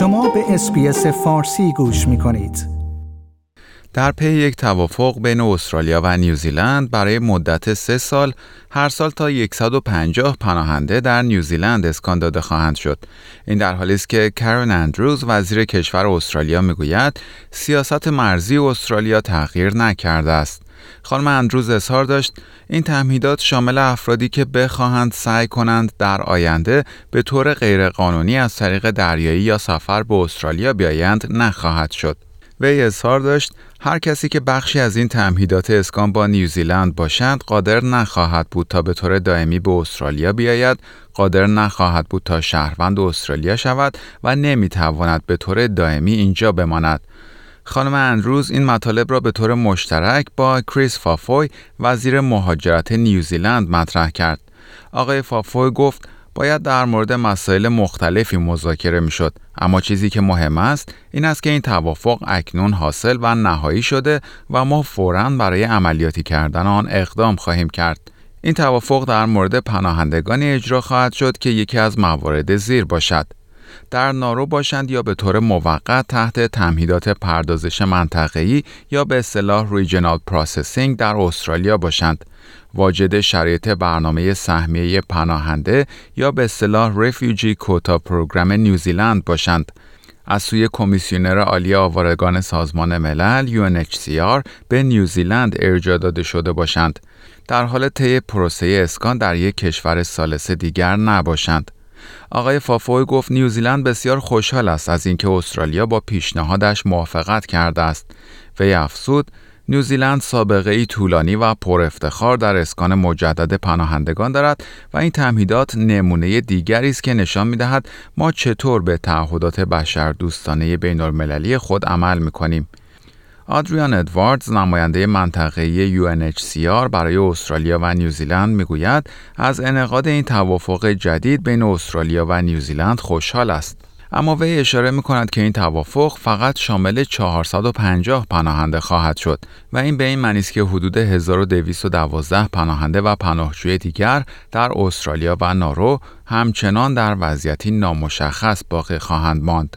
شما به SBS فارسی گوش می کنید. در پی یک توافق بین استرالیا و نیوزیلند برای مدت سه سال هر سال تا 150 پناهنده در نیوزیلند اسکان داده خواهند شد. این در حالی است که کرن اندروز وزیر کشور استرالیا می‌گوید سیاست مرزی استرالیا تغییر نکرده است. خانم اندروز اظهار داشت این تمهیدات شامل افرادی که بخواهند سعی کنند در آینده به طور غیرقانونی از طریق دریایی یا سفر به استرالیا بیایند نخواهد شد. وی اظهار داشت هر کسی که بخشی از این تمهیدات اسکان با نیوزیلند باشند قادر نخواهد بود تا به طور دائمی به استرالیا بیاید قادر نخواهد بود تا شهروند استرالیا شود و نمی‌تواند به طور دائمی اینجا بماند خانم اندروز این مطالب را به طور مشترک با کریس فافوی وزیر مهاجرت نیوزیلند مطرح کرد. آقای فافوی گفت باید در مورد مسائل مختلفی مذاکره می شد اما چیزی که مهم است این است که این توافق اکنون حاصل و نهایی شده و ما فوراً برای عملیاتی کردن آن اقدام خواهیم کرد. این توافق در مورد پناهندگانی اجرا خواهد شد که یکی از موارد زیر باشد. در نائورو باشند یا به طور موقت تحت تمهیدات پردازش منطقه‌ای یا به اصطلاح regional processing در استرالیا باشند. واجد شرایط برنامه سهمیه پناهنده یا به اصطلاح refugee quota program نیوزیلند باشند. از سوی کمیسیونر عالی آوارگان سازمان ملل UNHCR به نیوزیلند ارجاع داده شده باشند. در حال طی پروسه اسکان در یک کشور ثالث دیگر نباشند. آقای فافوی گفت نیوزیلند بسیار خوشحال است از اینکه استرالیا با پیشنهادش موافقت کرده است. وی افزود نیوزیلند سابقه ای طولانی و پر افتخار در اسکان مجدد پناهندگان دارد و این تمهیدات نمونه دیگری است که نشان می دهد ما چطور به تعهدات بشر دوستانه بین المللی خود عمل می کنیم. آدریان ادواردز نماینده منطقه UNHCR برای استرالیا و نیوزیلند می‌گوید از انعقاد این توافق جدید بین استرالیا و نیوزیلند خوشحال است. اما وی اشاره می کند که این توافق فقط شامل 450 پناهنده خواهد شد و این به این معنی است که حدود 1212 پناهنده و پناهجوی دیگر در استرالیا و نائورو همچنان در وضعیتی نامشخص باقی خواهند ماند.